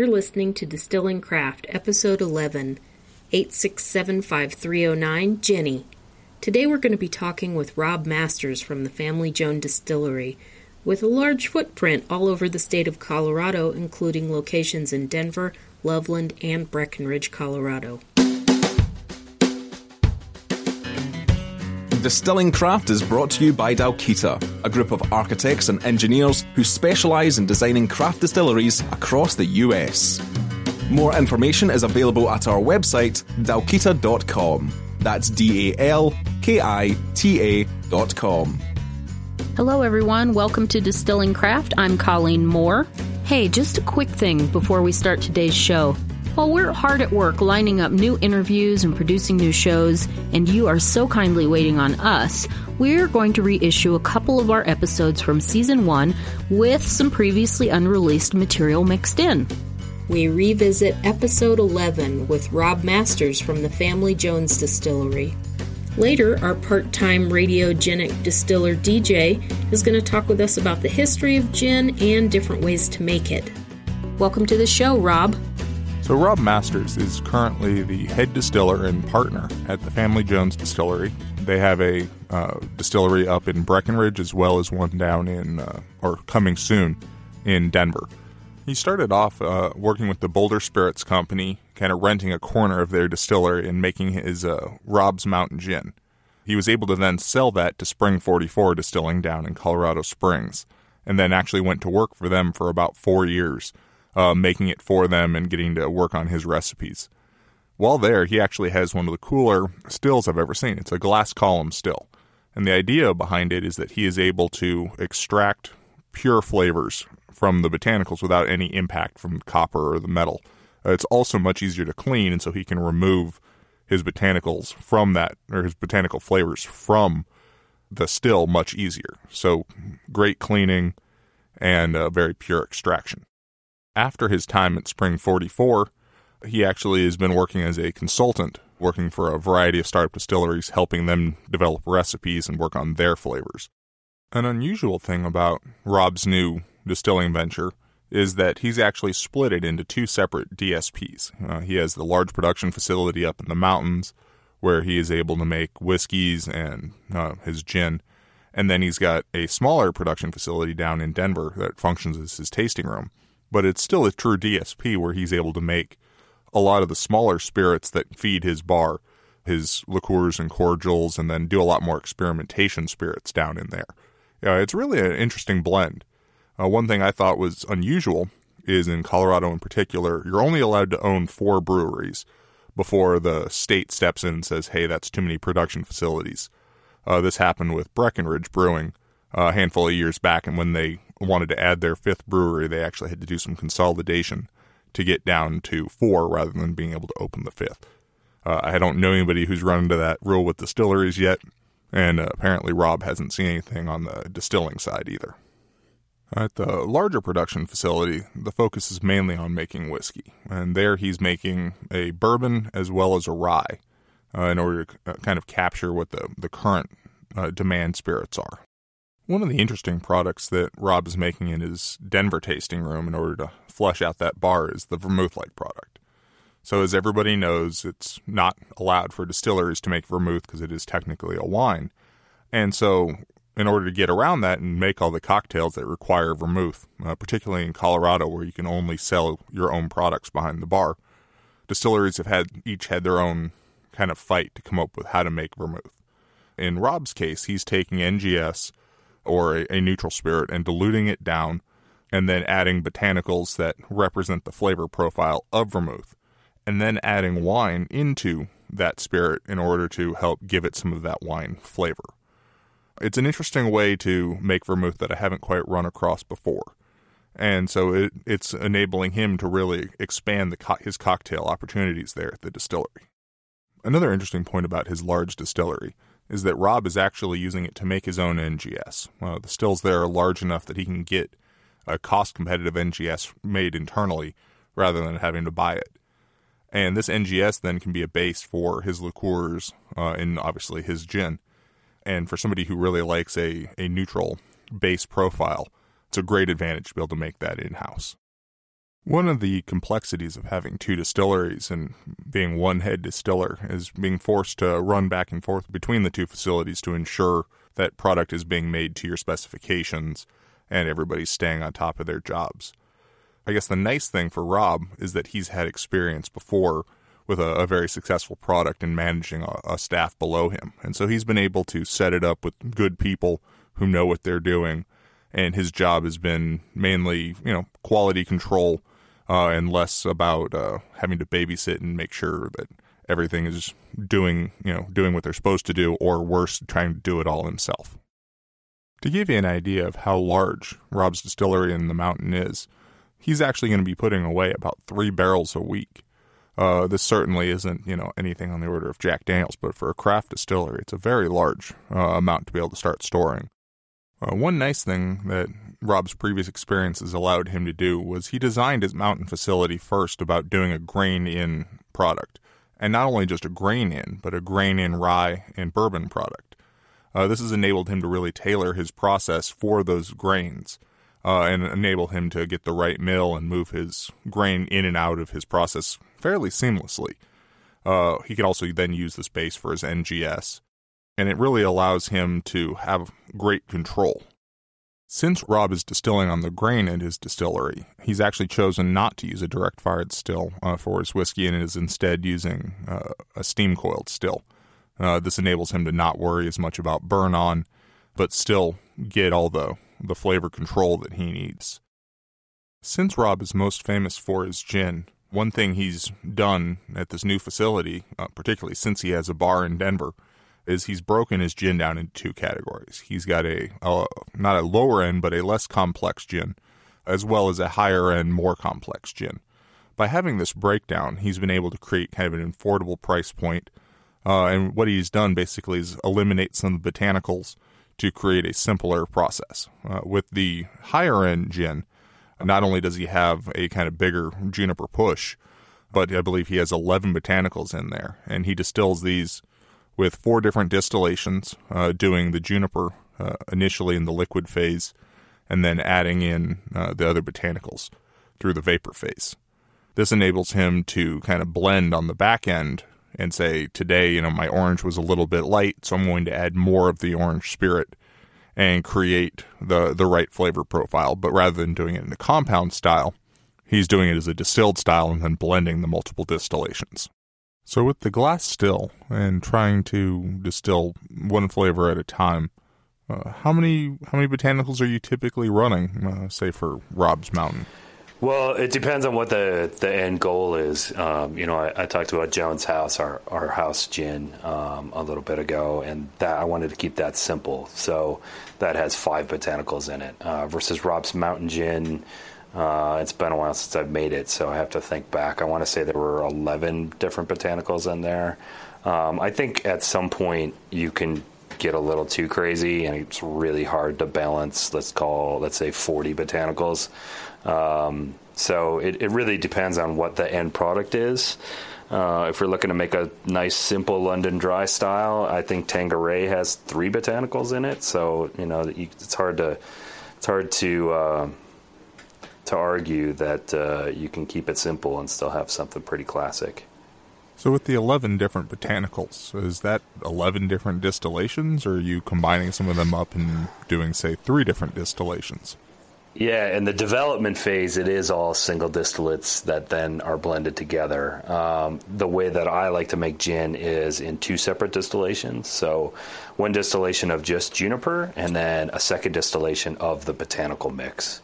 You're listening to Distilling Craft, Episode 11, 8675309, Jenny. Today we're going to be talking with Rob Masters from the Family Jones Distillery, with a large footprint all over the state of Colorado, including locations in Denver, Loveland, and Breckenridge, Colorado. Distilling Craft is brought to you by Dalkita, a group of architects and engineers who specialise in designing craft distilleries across the US. More information is available at our website, dalkita.com. That's D A L K I T A.com. Hello, everyone. Welcome to Distilling Craft. I'm Colleen Moore. Hey, just a quick thing before we start today's show. While we're hard at work lining up new interviews and producing new shows, and you are so kindly waiting on us, we're going to reissue a couple of our episodes from season one with some previously unreleased material mixed in. We revisit episode 11 with Rob Masters from the Family Jones Distillery. Later, our part time radiogenic distiller DJ is going to talk with us about the history of gin and different ways to make it. Welcome to the show, Rob. So, Rob Masters is currently the head distiller and partner at the Family Jones Distillery. They have a uh, distillery up in Breckenridge as well as one down in, uh, or coming soon, in Denver. He started off uh, working with the Boulder Spirits Company, kind of renting a corner of their distillery and making his uh, Rob's Mountain Gin. He was able to then sell that to Spring 44 Distilling down in Colorado Springs, and then actually went to work for them for about four years uh, making it for them and getting to work on his recipes. While there, he actually has one of the cooler stills I've ever seen. It's a glass column still. And the idea behind it is that he is able to extract pure flavors from the botanicals without any impact from copper or the metal. Uh, it's also much easier to clean, and so he can remove his botanicals from that, or his botanical flavors from the still much easier. So great cleaning and uh, very pure extraction after his time at Spring 44, he actually has been working as a consultant, working for a variety of startup distilleries, helping them develop recipes and work on their flavors. An unusual thing about Rob's new distilling venture is that he's actually split it into two separate DSPs. Uh, he has the large production facility up in the mountains where he is able to make whiskeys and uh, his gin. And then he's got a smaller production facility down in Denver that functions as his tasting room but it's still a true DSP where he's able to make a lot of the smaller spirits that feed his bar, his liqueurs and cordials, and then do a lot more experimentation spirits down in there. It's really an interesting blend. Uh, one thing I thought was unusual is in Colorado in particular, you're only allowed to own four breweries before the state steps in and says, hey, that's too many production facilities. Uh, this happened with Breckenridge Brewing uh, a handful of years back, and when they wanted to add their fifth brewery, they actually had to do some consolidation to get down to four rather than being able to open the fifth. Uh, I don't know anybody who's run into that rule with distilleries yet, and uh, apparently Rob hasn't seen anything on the distilling side either. At the larger production facility, the focus is mainly on making whiskey, and there he's making a bourbon as well as a rye uh, in order to uh, kind of capture what the, the current uh, demand spirits are. One of the interesting products that Rob is making in his Denver tasting room in order to flush out that bar is the vermouth like product. So, as everybody knows, it's not allowed for distilleries to make vermouth because it is technically a wine. And so, in order to get around that and make all the cocktails that require vermouth, uh, particularly in Colorado where you can only sell your own products behind the bar, distilleries have had each had their own kind of fight to come up with how to make vermouth. In Rob's case, he's taking NGS or a, a neutral spirit and diluting it down and then adding botanicals that represent the flavor profile of vermouth and then adding wine into that spirit in order to help give it some of that wine flavor. It's an interesting way to make vermouth that I haven't quite run across before. And so it, it's enabling him to really expand co- his cocktail opportunities there at the distillery. Another interesting point about his large distillery is that Rob is actually using it to make his own NGS. The stills there are large enough that he can get a cost competitive NGS made internally rather than having to buy it. And this NGS then can be a base for his liqueurs uh, and obviously his gin. And for somebody who really likes a, a neutral base profile, it's a great advantage to be able to make that in house. One of the complexities of having two distilleries and being one head distiller is being forced to run back and forth between the two facilities to ensure that product is being made to your specifications and everybody's staying on top of their jobs. I guess the nice thing for Rob is that he's had experience before with a, a very successful product and managing a, a staff below him. And so he's been able to set it up with good people who know what they're doing. And his job has been mainly, you know, quality control uh, and less about uh, having to babysit and make sure that everything is doing, you know, doing what they're supposed to do, or worse, trying to do it all himself. To give you an idea of how large Rob's distillery in the mountain is, he's actually going to be putting away about three barrels a week. Uh, this certainly isn't, you know, anything on the order of Jack Daniels, but for a craft distillery, it's a very large uh, amount to be able to start storing. Uh, one nice thing that Rob's previous experiences allowed him to do was he designed his mountain facility first about doing a grain in product. And not only just a grain in, but a grain in rye and bourbon product. Uh, this has enabled him to really tailor his process for those grains uh, and enable him to get the right mill and move his grain in and out of his process fairly seamlessly. Uh, he can also then use the space for his NGS, and it really allows him to have great control since Rob is distilling on the grain at his distillery, he's actually chosen not to use a direct fired still uh, for his whiskey and is instead using uh, a steam coiled still. Uh, this enables him to not worry as much about burn on, but still get all the, the flavor control that he needs. Since Rob is most famous for his gin, one thing he's done at this new facility, uh, particularly since he has a bar in Denver, is he's broken his gin down into two categories. He's got a, a not a lower end, but a less complex gin, as well as a higher end, more complex gin. By having this breakdown, he's been able to create kind of an affordable price point. Uh, and what he's done basically is eliminate some of the botanicals to create a simpler process. Uh, with the higher end gin, not only does he have a kind of bigger juniper push, but I believe he has 11 botanicals in there, and he distills these with four different distillations, uh, doing the juniper uh, initially in the liquid phase, and then adding in uh, the other botanicals through the vapor phase. This enables him to kind of blend on the back end and say, today, you know, my orange was a little bit light, so I'm going to add more of the orange spirit and create the, the right flavor profile. But rather than doing it in a compound style, he's doing it as a distilled style and then blending the multiple distillations. So with the glass still and trying to distill one flavor at a time, uh, how many how many botanicals are you typically running, uh, say for Rob's Mountain? Well, it depends on what the, the end goal is. Um, you know, I, I, talked about Jones House, our, our house gin, um, a little bit ago, and that I wanted to keep that simple. So that has five botanicals in it uh, versus Rob's Mountain Gin. Uh, it's been a while since I've made it, so I have to think back. I want to say there were 11 different botanicals in there. Um, I think at some point you can get a little too crazy, and it's really hard to balance. Let's call, let's say, 40 botanicals. Um, so it, it, really depends on what the end product is. Uh, if we're looking to make a nice, simple London dry style, I think Tanqueray has three botanicals in it. So you know, it's hard to it's hard to uh, to argue that uh, you can keep it simple and still have something pretty classic. So, with the 11 different botanicals, is that 11 different distillations, or are you combining some of them up and doing, say, three different distillations? Yeah, in the development phase, it is all single distillates that then are blended together. Um, the way that I like to make gin is in two separate distillations. So, one distillation of just juniper, and then a second distillation of the botanical mix.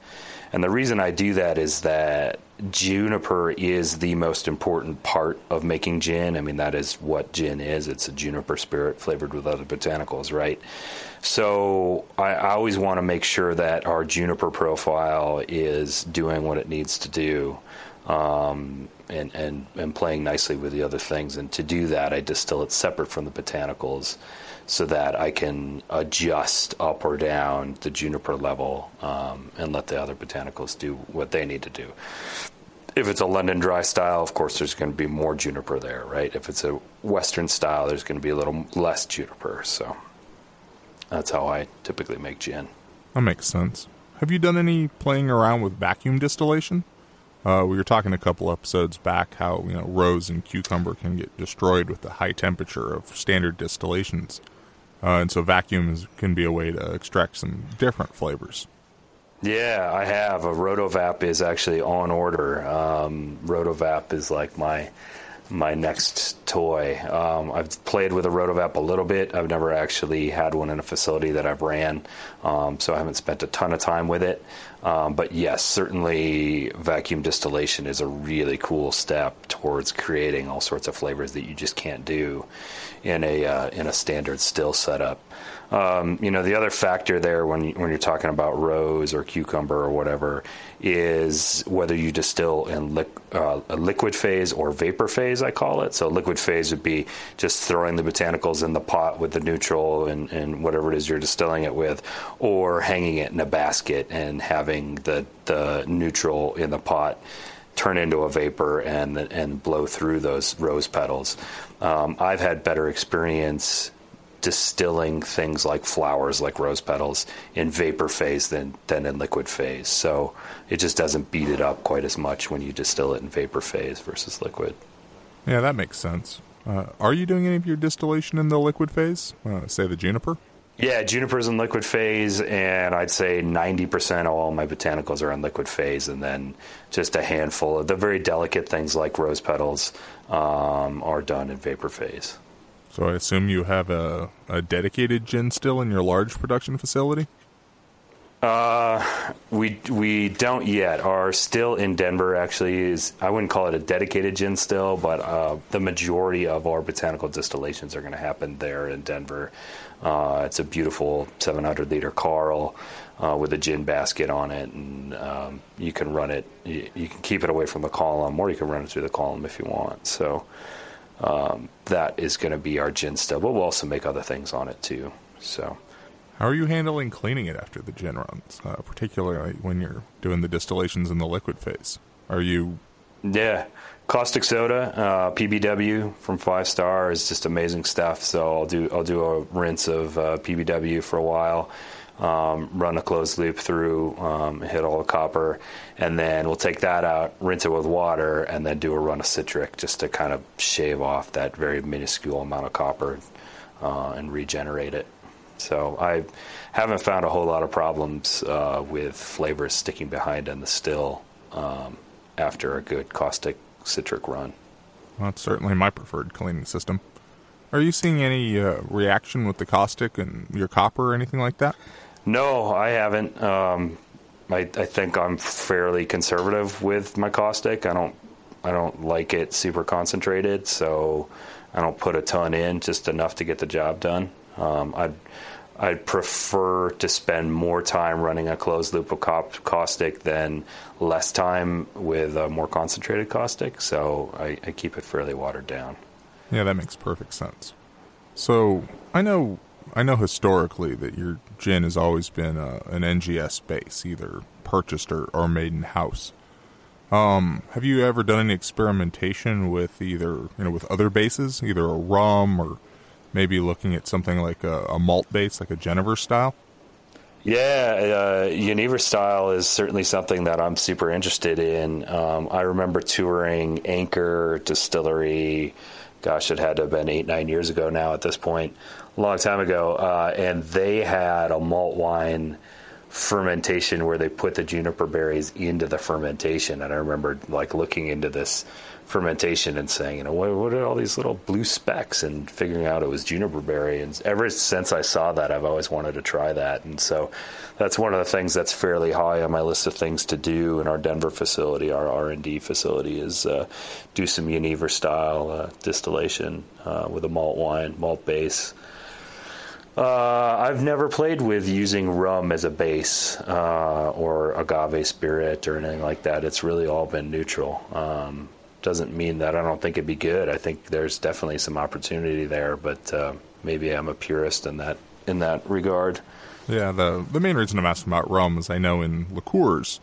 And the reason I do that is that juniper is the most important part of making gin. I mean, that is what gin is. It's a juniper spirit flavored with other botanicals, right? So I, I always want to make sure that our juniper profile is doing what it needs to do. Um, and, and, and playing nicely with the other things. And to do that, I distill it separate from the botanicals so that I can adjust up or down the juniper level um, and let the other botanicals do what they need to do. If it's a London dry style, of course, there's going to be more juniper there, right? If it's a Western style, there's going to be a little less juniper. So that's how I typically make gin. That makes sense. Have you done any playing around with vacuum distillation? Uh, we were talking a couple episodes back how you know rose and cucumber can get destroyed with the high temperature of standard distillations, uh, and so vacuums can be a way to extract some different flavors. Yeah, I have. A Rotovap is actually on order. Um, Rotovap is like my my next toy. Um, I've played with a Rotovap a little bit. I've never actually had one in a facility that I've ran, um, so I haven't spent a ton of time with it. Um, but yes, certainly vacuum distillation is a really cool step towards creating all sorts of flavors that you just can't do in a uh, in a standard still setup. Um, you know, the other factor there when you, when you're talking about rose or cucumber or whatever is whether you distill in li- uh, a liquid phase or vapor phase, I call it. So liquid phase would be just throwing the botanicals in the pot with the neutral and, and whatever it is you're distilling it with, or hanging it in a basket and having the the neutral in the pot turn into a vapor and and blow through those rose petals. Um, I've had better experience distilling things like flowers, like rose petals, in vapor phase than, than in liquid phase. So it just doesn't beat it up quite as much when you distill it in vapor phase versus liquid. Yeah, that makes sense. Uh, are you doing any of your distillation in the liquid phase? Uh, say the juniper? Yeah, juniper's in liquid phase, and I'd say 90% of all my botanicals are in liquid phase, and then just a handful of the very delicate things like rose petals um, are done in vapor phase. So I assume you have a, a dedicated gin still in your large production facility? Uh, we we don't yet. Our still in Denver actually is. I wouldn't call it a dedicated gin still, but uh, the majority of our botanical distillations are going to happen there in Denver. Uh, it's a beautiful 700 liter Carl uh, with a gin basket on it, and um, you can run it. You, you, can keep it away from the column, or you can run it through the column if you want. So um, that is going to be our gin still, but we'll also make other things on it too. So. How are you handling cleaning it after the gin runs, uh, particularly when you're doing the distillations in the liquid phase? Are you? Yeah, caustic soda, uh, PBW from Five Star is just amazing stuff. So I'll do I'll do a rinse of uh, PBW for a while, um, run a closed loop through, um, hit all the copper, and then we'll take that out, rinse it with water, and then do a run of citric just to kind of shave off that very minuscule amount of copper uh, and regenerate it. So I haven't found a whole lot of problems uh, with flavors sticking behind in the still um, after a good caustic citric run. Well, that's certainly my preferred cleaning system. Are you seeing any uh, reaction with the caustic and your copper or anything like that? No, I haven't. Um, I, I think I'm fairly conservative with my caustic. I don't I don't like it super concentrated, so I don't put a ton in, just enough to get the job done. Um, I'd I'd prefer to spend more time running a closed loop of caustic than less time with a more concentrated caustic. So I, I keep it fairly watered down. Yeah, that makes perfect sense. So I know I know historically that your gin has always been a, an NGS base, either purchased or, or made in house. Um, have you ever done any experimentation with either you know with other bases, either a rum or maybe looking at something like a, a malt base, like a Genever style? Yeah, uh, style is certainly something that I'm super interested in. Um, I remember touring Anchor Distillery. Gosh, it had to have been eight, nine years ago now at this point, a long time ago. Uh, and they had a malt wine fermentation where they put the juniper berries into the fermentation. And I remember like looking into this fermentation and saying, you know, what, what, are all these little blue specks and figuring out it was juniper berry. And ever since I saw that, I've always wanted to try that. And so that's one of the things that's fairly high on my list of things to do in our Denver facility, our R&D facility is uh, do some Genever style uh, distillation uh, with a malt wine, malt base. Uh, I've never played with using rum as a base uh, or agave spirit or anything like that. It's really all been neutral. Um, doesn't mean that I don't think it'd be good. I think there's definitely some opportunity there, but uh, maybe I'm a purist in that in that regard. Yeah, the the main reason I'm asking about rum is I know in liqueurs,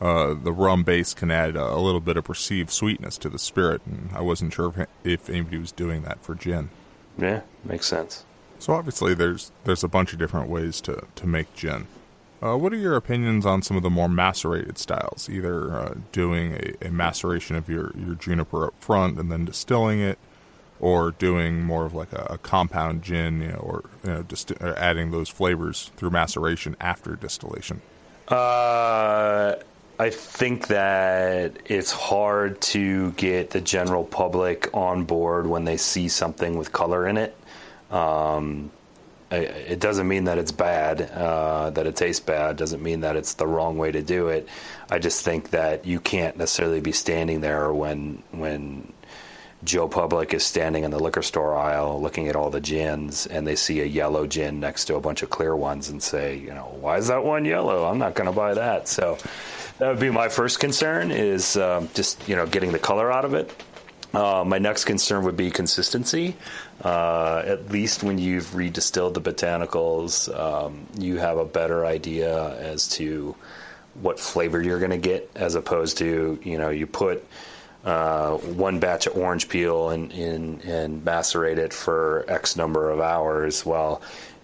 uh, the rum base can add a, a, little bit of perceived sweetness to the spirit, and I wasn't sure if, if anybody was doing that for gin. Yeah, makes sense. So obviously, there's there's a bunch of different ways to to make gin. Uh, what are your opinions on some of the more macerated styles? Either uh, doing a, a, maceration of your, your juniper up front and then distilling it, or doing more of like a, a compound gin, you know, or you know, disti- or adding those flavors through maceration after distillation. Uh, I think that it's hard to get the general public on board when they see something with color in it. Um, it doesn't mean that it's bad, uh, that it tastes bad. Doesn't mean that it's the wrong way to do it. I just think that you can't necessarily be standing there when when Joe Public is standing in the liquor store aisle looking at all the gins and they see a yellow gin next to a bunch of clear ones and say, you know, why is that one yellow? I'm not going to buy that. So that would be my first concern is um, just you know getting the color out of it. Uh, my next concern would be consistency. Uh, at least when you've redistilled the botanicals, um, you have a better idea as to what flavor you're going to get, as opposed to you know you put uh, one batch of orange peel and, and, and macerate it for X number of hours. Well,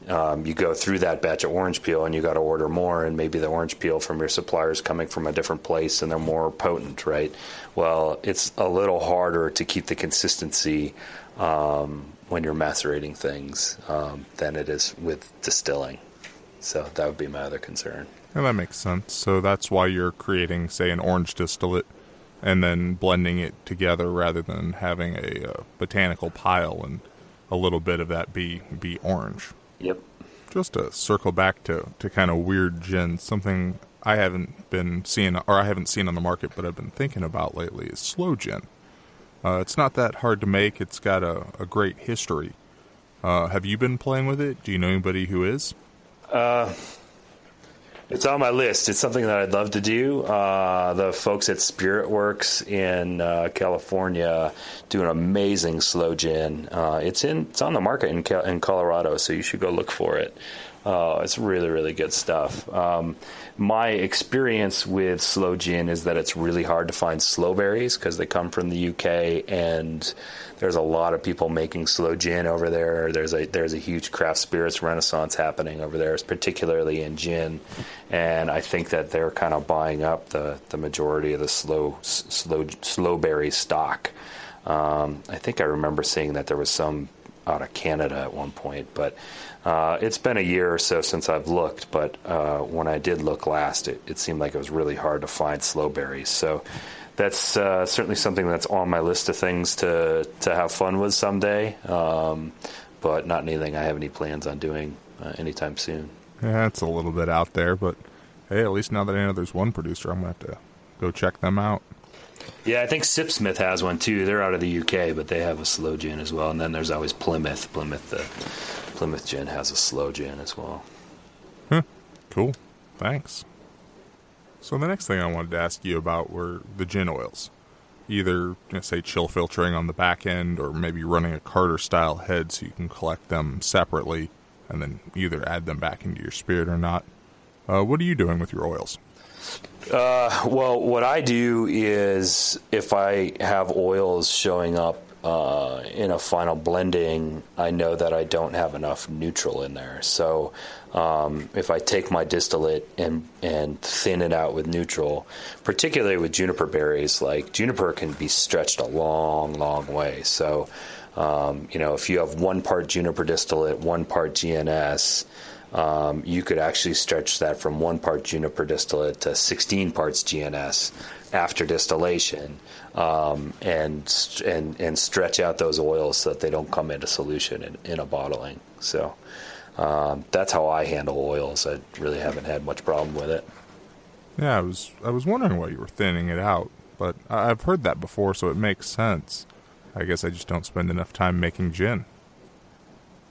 um, you go through that batch of orange peel and you got to order more, and maybe the orange peel from your supplier is coming from a different place and they're more potent, right? Well, it's a little harder to keep the consistency um, when you're macerating things um, than it is with distilling. So that would be my other concern. Yeah, that makes sense. So that's why you're creating, say, an orange distillate and then blending it together rather than having a, a uh, botanical pile and a little bit of that be be orange. Yep. Just to circle back to, to kind of weird gin, something I haven't been seeing, or I haven't seen on the market, but I've been thinking about lately is sloe gin. Uh, it's not that hard to make. It's got a, a great history. Uh, have you been playing with it? Do you know anybody who is? Uh, it's on my list. It's something that I'd love to do. Uh, the folks at Spirit Works in uh, California do an amazing sloe gin. Uh, it's in it's on the market in in Colorado, so you should go look for it. Uh, it's really really good stuff. Um, my experience with sloe gin is that it's really hard to find sloe berries because they come from the UK and there's a lot of people making sloe gin over there. There's a there's a huge craft spirits renaissance happening over there, particularly in gin, and I think that they're kind of buying up the, the majority of the sloe slow sloe berry stock. Um, I think I remember seeing that there was some out of Canada at one point, but uh, it's been a year or so since I've looked. But uh, when I did look last, it, it, seemed like it was really hard to find sloe berries. So that's uh, certainly something that's on my list of things to to have fun with someday. Um, but not anything I have any plans on doing uh, anytime soon. Yeah, it's a little bit out there, but hey, at least now that I know there's one producer, I'm gonna have to go check them out. Yeah, I think Sipsmith has one too. They're out of the UK, but they have a sloe gin as well. And then there's always Plymouth. Plymouth, the Plymouth gin has a sloe gin as well. Huh. Cool. Thanks. So the next thing I wanted to ask you about were the gin oils. Either say chill filtering on the back end, or maybe running a Carter style head so you can collect them separately, and then either add them back into your spirit or not. Uh, what are you doing with your oils? Uh, well, what I do is if I have oils showing up uh, in a final blending, I know that I don't have enough neutral in there. So um, if I take my distillate and and thin it out with neutral, particularly with juniper berries, like juniper can be stretched a long, long way. So um, you know, if you have one part juniper distillate, one part GNS. Um, you could actually stretch that from one part juniper distillate to 16 parts GNS after distillation, um, and and and stretch out those oils so that they don't come into solution in, in a bottling. So um, that's how I handle oils. I really haven't had much problem with it. Yeah, I was I was wondering why you were thinning it out, but I've heard that before, so it makes sense. I guess I just don't spend enough time making gin.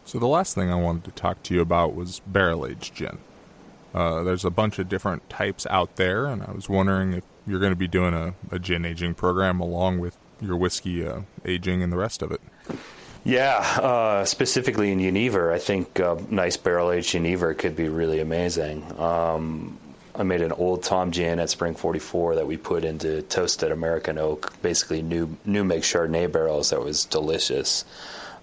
So the last thing I wanted to talk to you about was barrel aged gin. Uh, there's a bunch of different types out there, and I was wondering if you're going to be doing a, a gin aging program along with your whiskey uh, aging and the rest of it. Yeah, uh, specifically in Genever, I think uh, nice barrel aged Genever could be really amazing. Um, I made an old Tom Gin at Spring 44 that we put into toasted American oak, basically new new make Chardonnay barrels that was delicious.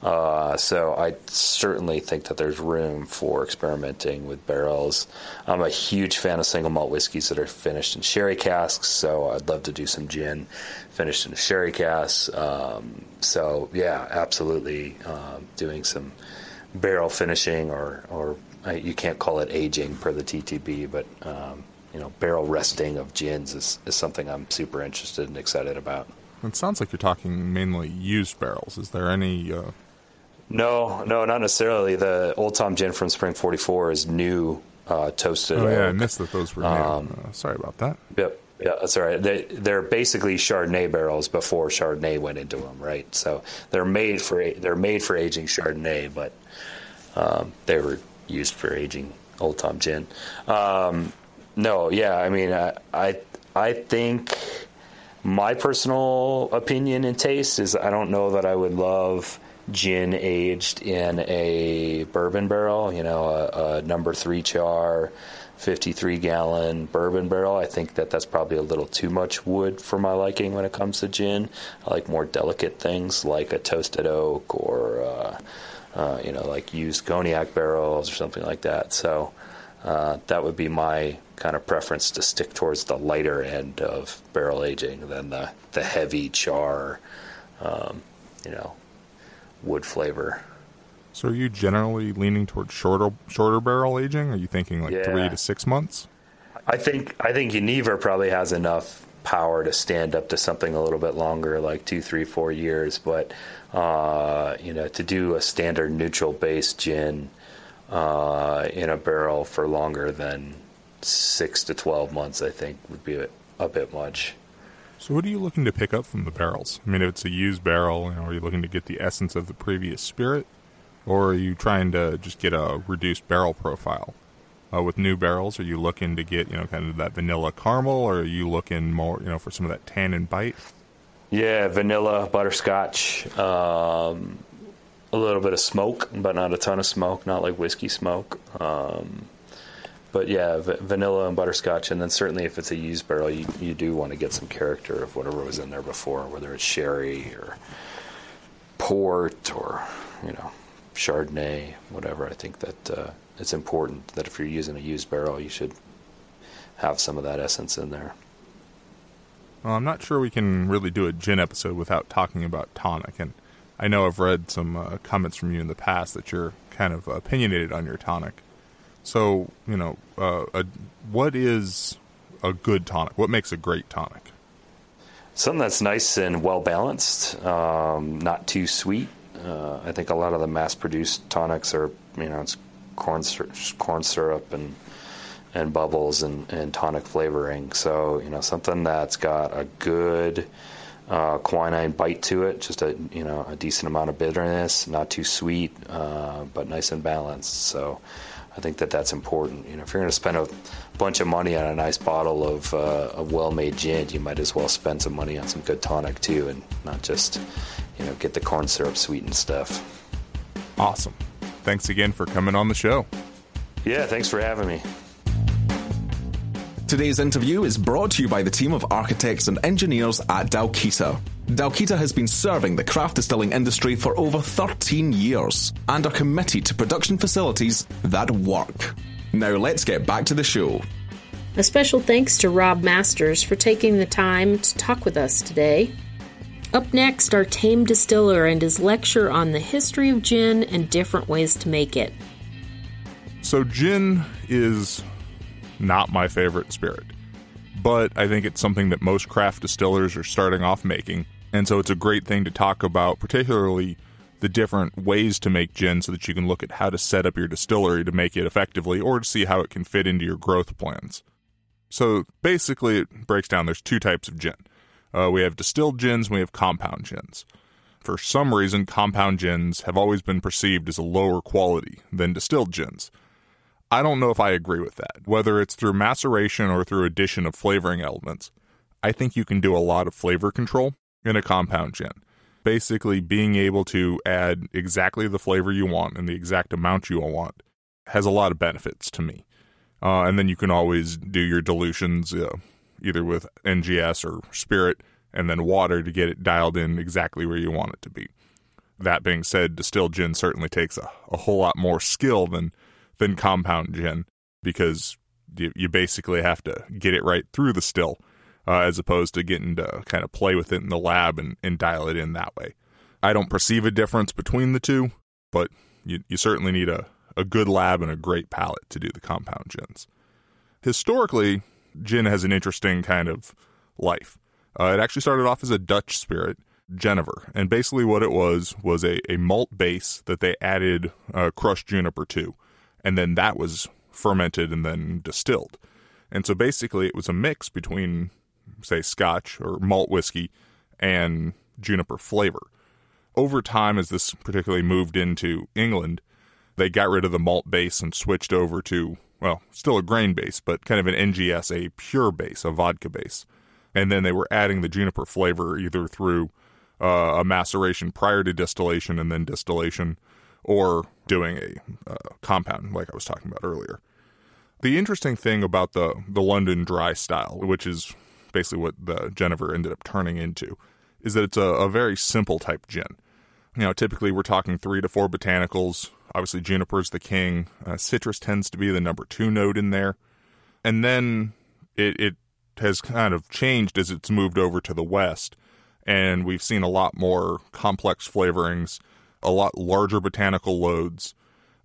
Uh, so I certainly think that there's room for experimenting with barrels. I'm a huge fan of single malt whiskeys that are finished in sherry casks, so I'd love to do some gin finished in a sherry cask. Um, so yeah, absolutely um, doing some barrel finishing or or you can't call it aging per the TTB, but um, you know barrel resting of gins is, is something I'm super interested and excited about. It sounds like you're talking mainly used barrels. Is there any? Uh... No, no, not necessarily. The Old Tom Gin from Spring 44 is new uh, toasted. Oh yeah. I missed that those were new. Um, uh, sorry about that. Yep. Yeah, that's all right. They, they're basically Chardonnay barrels before Chardonnay went into them, right? So they're made for they're made for aging Chardonnay, but um, they were used for aging Old Tom gin. Um, no, yeah, I mean, I, I, I think my personal opinion and taste is I don't know that I would love gin aged in a bourbon barrel. You know, a, a number three char. 53 gallon bourbon barrel. I think that that's probably a little too much wood for my liking when it comes to gin. I like more delicate things like a toasted oak or uh, uh, you know, like used cognac barrels or something like that. So uh, that would be my kind of preference to stick towards the lighter end of barrel aging than the, the heavy char, um, you know, wood flavor. So are you generally leaning towards shorter shorter barrel aging? Are you thinking like yeah. three to six months? I think I think Genever probably has enough power to stand up to something a little bit longer, like two, three, four years. But uh, you know, to do a standard neutral base gin uh, in a barrel for longer than six to 12 months, I think would be a, a, bit much. So, what are you looking to pick up from the barrels? I mean, if it's a used barrel, you know, are you looking to get the essence of the previous spirit, or are you trying to just get a reduced barrel profile? Uh, with new barrels, are you looking to get you know kind of that vanilla caramel, or are you looking more you know for some of that tannin bite? Yeah, vanilla, butterscotch, um, a little bit of smoke, but not a ton of smoke, not like whiskey smoke. Um, but yeah, v- vanilla and butterscotch, and then certainly if it's a used barrel, you, you do want to get some character of whatever was in there before, whether it's sherry or port or you know Chardonnay, whatever. I think that uh, it's important that if you're using a used barrel, you should have some of that essence in there. Well, I'm not sure we can really do a gin episode without talking about tonic, and I know I've read some uh, comments from you in the past that you're kind of opinionated on your tonic. So, you know, uh, a, what is a good tonic? What makes a great tonic? Something that's nice and well balanced, um, not too sweet. Uh, I think a lot of the mass-produced tonics are, you know, it's corn corn syrup and and bubbles and, and tonic flavoring. So you know something that's got a good uh, quinine bite to it, just a you know a decent amount of bitterness, not too sweet, uh, but nice and balanced. So I think that that's important. You know, if you're going to spend a bunch of money on a nice bottle of uh, a well-made gin, you might as well spend some money on some good tonic too, and not just you know get the corn syrup sweetened stuff. Awesome. Thanks again for coming on the show. Yeah, thanks for having me. Today's interview is brought to you by the team of architects and engineers at Dalkita. Dalkita has been serving the craft distilling industry for over 13 years and are committed to production facilities that work. Now let's get back to the show. A special thanks to Rob Masters for taking the time to talk with us today. Up next, our tame distiller and his lecture on the history of gin and different ways to make it. So, gin is not my favorite spirit. But I think it's something that most craft distillers are starting off making. And so it's a great thing to talk about, particularly the different ways to make gin so that you can look at how to set up your distillery to make it effectively or to see how it can fit into your growth plans. So basically, it breaks down there's two types of gin. Uh, we have distilled gins, we have compound gins. For some reason, compound gins have always been perceived as a lower quality than distilled gins. I don't know if I agree with that. Whether it's through maceration or through addition of flavoring elements, I think you can do a lot of flavor control in a compound gin. Basically, being able to add exactly the flavor you want and the exact amount you want has a lot of benefits to me. Uh, and then you can always do your dilutions uh, either with NGS or spirit and then water to get it dialed in exactly where you want it to be. That being said, distilled gin certainly takes a, a whole lot more skill than than compound gin because you, you basically have to get it right through the still uh, as opposed to getting to kind of play with it in the lab and, and dial it in that way. I don't perceive a difference between the two, but you, you certainly need a, a good lab and a great palate to do the compound gins. Historically, gin has an interesting kind of life. Uh, it actually started off as a Dutch spirit, Genever, and basically what it was was a, a malt base that they added uh, crushed juniper to, and then that was fermented and then distilled. And so basically it was a mix between, say, scotch or malt whiskey and juniper flavor. Over time, as this particularly moved into England, they got rid of the malt base and switched over to, well, still a grain base, but kind of an NGS, a pure base, a vodka base. And then they were adding the juniper flavor either through uh, a maceration prior to distillation and then distillation, or doing a uh, compound like I was talking about earlier. The interesting thing about the the London dry style, which is basically what the Genever ended up turning into, is that it's a, a very simple type gin. You know, typically we're talking three to four botanicals. Obviously, juniper's the king. Uh, citrus tends to be the number two note in there, and then it, it has kind of changed as it's moved over to the west, and we've seen a lot more complex flavorings, a lot larger botanical loads,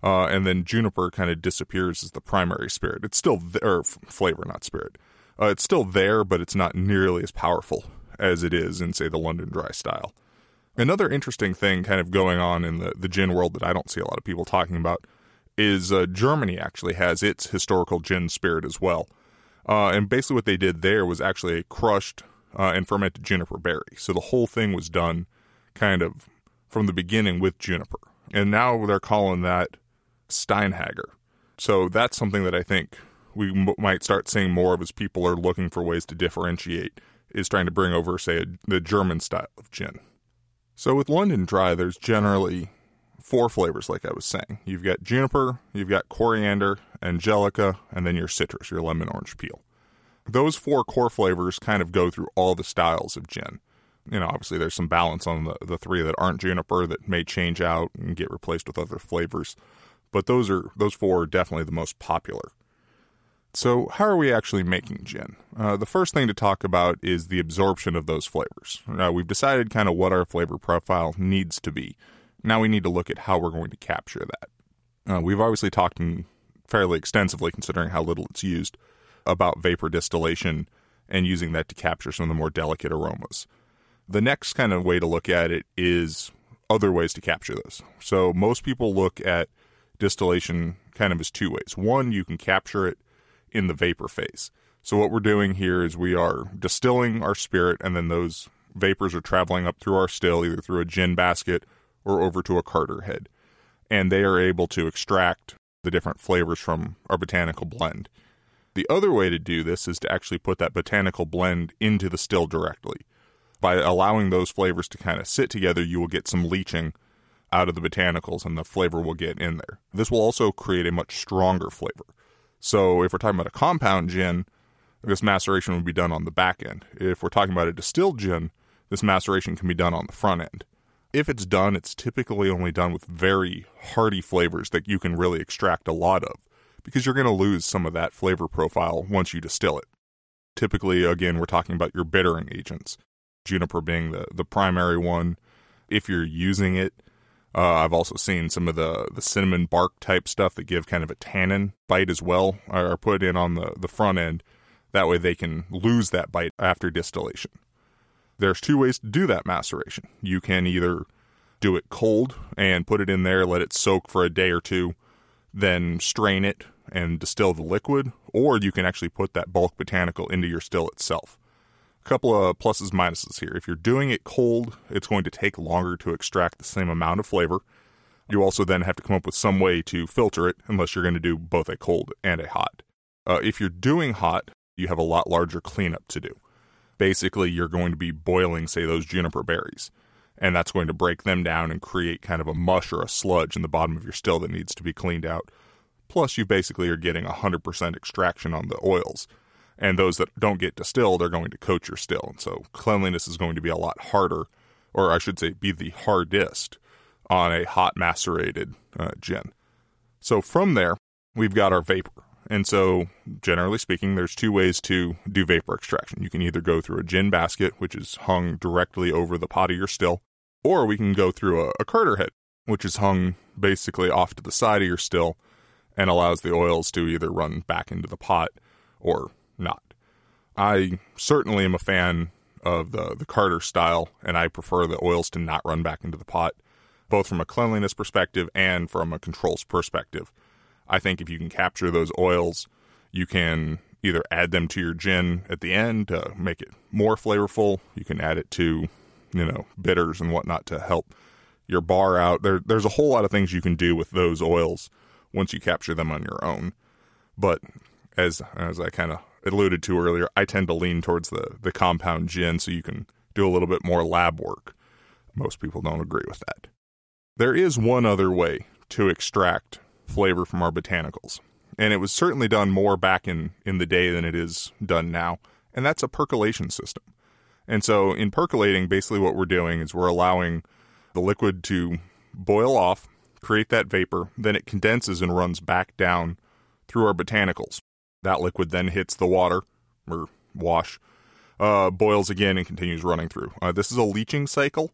uh, and then juniper kind of disappears as the primary spirit. It's still there, flavor, not spirit. Uh, it's still there, but it's not nearly as powerful as it is in, say, the London dry style. Another interesting thing kind of going on in the, the gin world that I don't see a lot of people talking about is uh, Germany actually has its historical gin spirit as well. Uh, and basically, what they did there was actually a crushed uh, and fermented juniper berry. So the whole thing was done kind of from the beginning with juniper. And now they're calling that Steinhager. So that's something that I think we m- might start seeing more of as people are looking for ways to differentiate, is trying to bring over, say, a, the German style of gin. So with London Dry, there's generally four flavors, like I was saying. You've got juniper, you've got coriander, angelica, and then your citrus, your lemon orange peel. Those four core flavors kind of go through all the styles of gin. You know, obviously there's some balance on the, the three that aren't juniper that may change out and get replaced with other flavors. But those are those four are definitely the most popular. So, how are we actually making gin? Uh, the first thing to talk about is the absorption of those flavors. Uh, we've decided kind of what our flavor profile needs to be. Now we need to look at how we're going to capture that. Uh, we've obviously talked fairly extensively, considering how little it's used, about vapor distillation and using that to capture some of the more delicate aromas. The next kind of way to look at it is other ways to capture this. So most people look at distillation kind of as two ways. One, you can capture it in the vapor phase. So what we're doing here is we are distilling our spirit and then those vapors are traveling up through our still either through a gin basket or over to a carter head. And they are able to extract the different flavors from our botanical blend. The other way to do this is to actually put that botanical blend into the still directly. By allowing those flavors to kind of sit together, you will get some leaching out of the botanicals and the flavor will get in there. This will also create a much stronger flavor. So if we're talking about a compound gin, this maceration would be done on the back end. If we're talking about a distilled gin, this maceration can be done on the front end. If it's done, it's typically only done with very hearty flavors that you can really extract a lot of because you're going to lose some of that flavor profile once you distill it. Typically, again, we're talking about your bittering agents, juniper being the, the primary one. If you're using it, uh, I've also seen some of the, the cinnamon bark type stuff that give kind of a tannin bite as well, are put in on the, the front end. That way they can lose that bite after distillation. There's two ways to do that maceration. You can either do it cold and put it in there, let it soak for a day or two, then strain it and distill the liquid, or you can actually put that bulk botanical into your still itself. A couple of pluses minuses here. If you're doing it cold, it's going to take longer to extract the same amount of flavor. You also then have to come up with some way to filter it, unless you're going to do both a cold and a hot. Uh, if you're doing hot, you have a lot larger cleanup to do. Basically, you're going to be boiling, say, those juniper berries and that's going to break them down and create kind of a mush or a sludge in the bottom of your still that needs to be cleaned out. Plus, you basically are getting 100% extraction on the oils. And those that don't get distilled are going to coat your still. And so cleanliness is going to be a lot harder, or I should say, be the hardest on a hot macerated uh, gin. So from there, we've got our vapor. And so, generally speaking, there's two ways to do vapor extraction. You can either go through a gin basket, which is hung directly over the pot of your still, or we can go through a, a carter head, which is hung basically off to the side of your still and allows the oils to either run back into the pot or not. I certainly am a fan of the, the carter style, and I prefer the oils to not run back into the pot, both from a cleanliness perspective and from a controls perspective. I think if you can capture those oils, you can either add them to your gin at the end to make it more flavorful. You can add it to, you know, bitters and whatnot to help your bar out. There, there's a whole lot of things you can do with those oils once you capture them on your own. But as as I kind of alluded to earlier, I tend to lean towards the the compound gin, so you can do a little bit more lab work. Most people don't agree with that. There is one other way to extract flavor from our botanicals. And it was certainly done more back in, in the day than it is done now. And that's a percolation system. And so, in percolating, basically what we're doing is we're allowing the liquid to boil off, create that vapor, then it condenses and runs back down through our botanicals. That liquid then hits the water or wash, uh, boils again, and continues running through. Uh, this is a leaching cycle.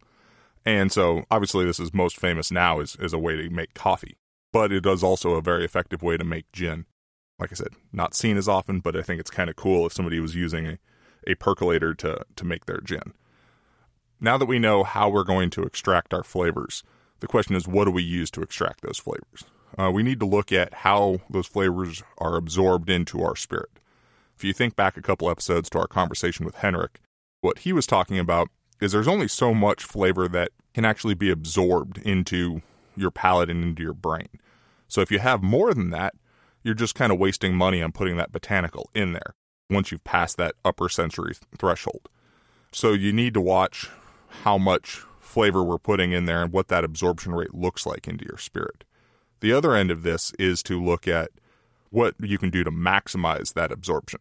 And so, obviously, this is most famous now as, as a way to make coffee but it is also a very effective way to make gin. Like I said, not seen as often, but I think it's kind of cool if somebody was using a, a percolator to, to make their gin. Now that we know how we're going to extract our flavors, the question is what do we use to extract those flavors? Uh, we need to look at how those flavors are absorbed into our spirit. If you think back a couple episodes to our conversation with Henrik, what he was talking about is there's only so much flavor that can actually be absorbed into your palate and into your brain. So if you have more than that, you're just kind of wasting money on putting that botanical in there once you've passed that upper sensory threshold. So you need to watch how much flavor we're putting in there and what that absorption rate looks like into your spirit. The other end of this is to look at what you can do to maximize that absorption.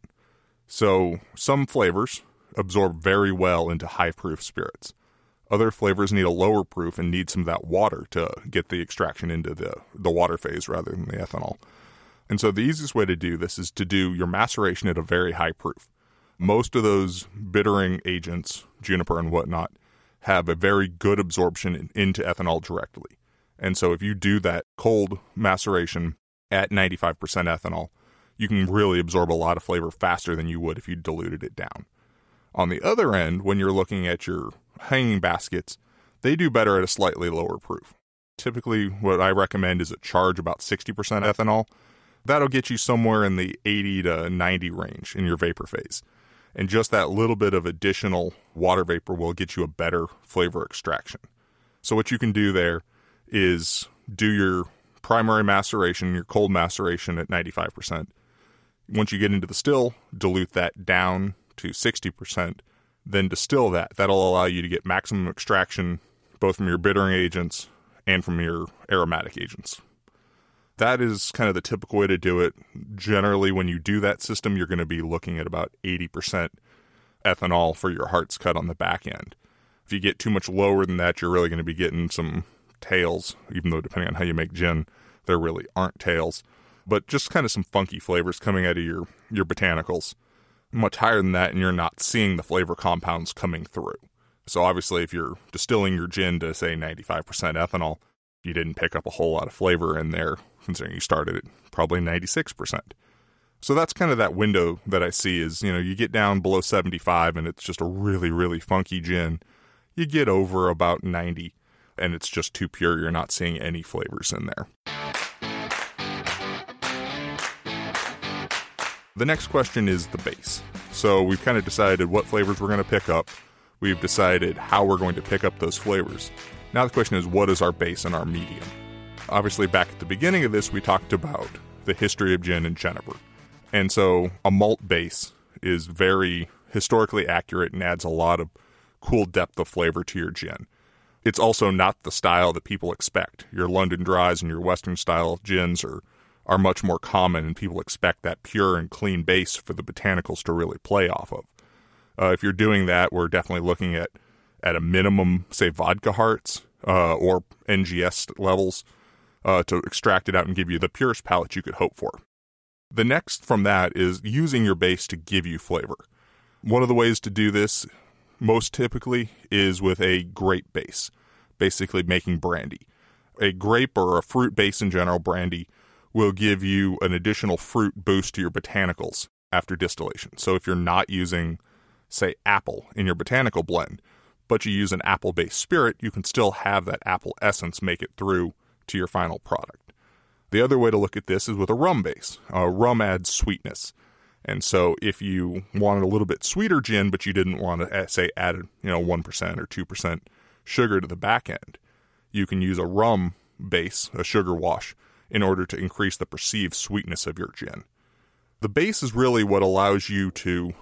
So some flavors absorb very well into high proof spirits. Other flavors need a lower proof and need some of that water to get the extraction into the, the water phase rather than the ethanol. And so the easiest way to do this is to do your maceration at a very high proof. Most of those bittering agents, juniper and whatnot, have a very good absorption into ethanol directly. And so if you do that cold maceration at 95% ethanol, you can really absorb a lot of flavor faster than you would if you diluted it down. On the other end, when you're looking at your hanging baskets, they do better at a slightly lower proof. Typically, what I recommend is a charge about 60% ethanol. That'll get you somewhere in the 80 to 90 range in your vapor phase. And just that little bit of additional water vapor will get you a better flavor extraction. So, what you can do there is do your primary maceration, your cold maceration at 95%. Once you get into the still, dilute that down to 60% then distill that. That'll allow you to get maximum extraction both from your bittering agents and from your aromatic agents. That is kind of the typical way to do it. Generally, when you do that system, you're going to be looking at about 80% ethanol for your hearts cut on the back end. If you get too much lower than that, you're really going to be getting some tails, even though depending on how you make gin, there really aren't tails. But just kind of some funky flavors coming out of your, your botanicals much higher than that and you're not seeing the flavor compounds coming through. So obviously if you're distilling your gin to say 95% ethanol, you didn't pick up a whole lot of flavor in there considering you started at probably 96%. So that's kind of that window that I see is, you know, you get down below 75 and it's just a really really funky gin. You get over about 90 and it's just too pure, you're not seeing any flavors in there. The next question is the base. So we've kind of decided what flavors we're going to pick up. We've decided how we're going to pick up those flavors. Now the question is what is our base and our medium? Obviously, back at the beginning of this, we talked about the history of gin and Genever. And so a malt base is very historically accurate and adds a lot of cool depth of flavor to your gin. It's also not the style that people expect. Your London dries and your Western style gins are are much more common, and people expect that pure and clean base for the botanicals to really play off of. Uh, if you're doing that, we're definitely looking at at a minimum, say vodka hearts uh, or NGS levels uh, to extract it out and give you the purest palate you could hope for. The next from that is using your base to give you flavor. One of the ways to do this most typically is with a grape base, basically making brandy. A grape or a fruit base in general, brandy, will give you an additional fruit boost to your botanicals after distillation. So if you're not using, say, apple in your botanical blend, but you use an apple based spirit, you can still have that apple essence make it through to your final product. The other way to look at this is with a rum base. Uh, rum adds sweetness. And so if you wanted a little bit sweeter gin, but you didn't want to uh, say add you know 1% or 2% sugar to the back end, you can use a rum base, a sugar wash, in order to increase the perceived sweetness of your gin. The base is really what allows you to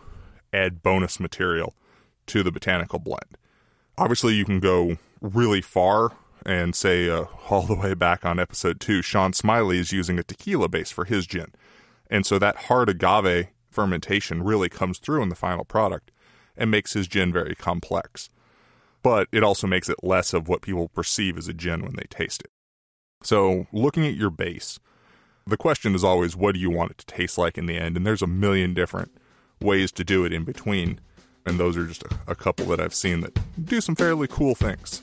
add bonus material to the botanical blend. Obviously, you can go really far and say uh, all the way back on episode two, Sean Smiley is using a tequila base for his gin. And so that hard agave fermentation really comes through in the final product and makes his gin very complex. But it also makes it less of what people perceive as a gin when they taste it. So, looking at your base, the question is always what do you want it to taste like in the end? And there's a million different ways to do it in between. And those are just a, couple that I've seen that do some fairly cool things.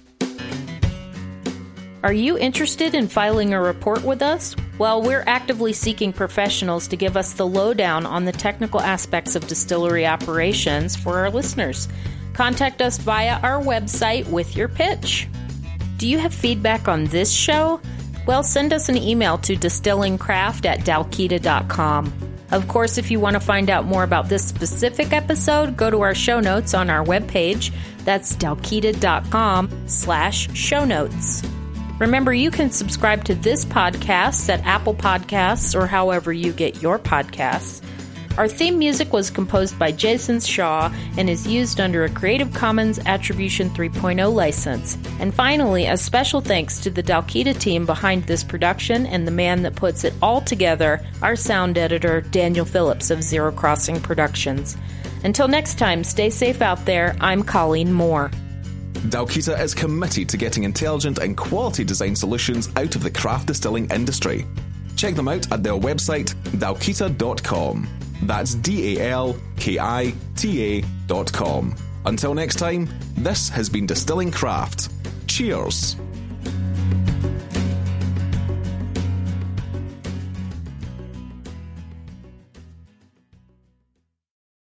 Are you interested in filing a report with us? Well, we're actively seeking professionals to give us the lowdown on the technical aspects of distillery operations for our listeners. Contact us via our website with your pitch. Do you have feedback on this show? Well, send us an email to distillingcraft at dalkita.com. Of course, if you want to find out more about this specific episode, go to our show notes on our webpage. That's dalkita.com slash show notes. Remember, you can subscribe to this podcast at Apple Podcasts or however you get your podcasts. Our theme music was composed by Jason Shaw and is used under a Creative Commons Attribution 3.0 license. And finally, a special thanks to the Dalkita team behind this production and the man that puts it all together, our sound editor, Daniel Phillips of Zero Crossing Productions. Until next time, stay safe out there. I'm Colleen Moore. Dalkita is committed to getting intelligent and quality design solutions out of the craft distilling industry. Check them out at their website, dalkita.com. That's D A L K I T A dot com. Until next time, this has been Distilling Craft. Cheers.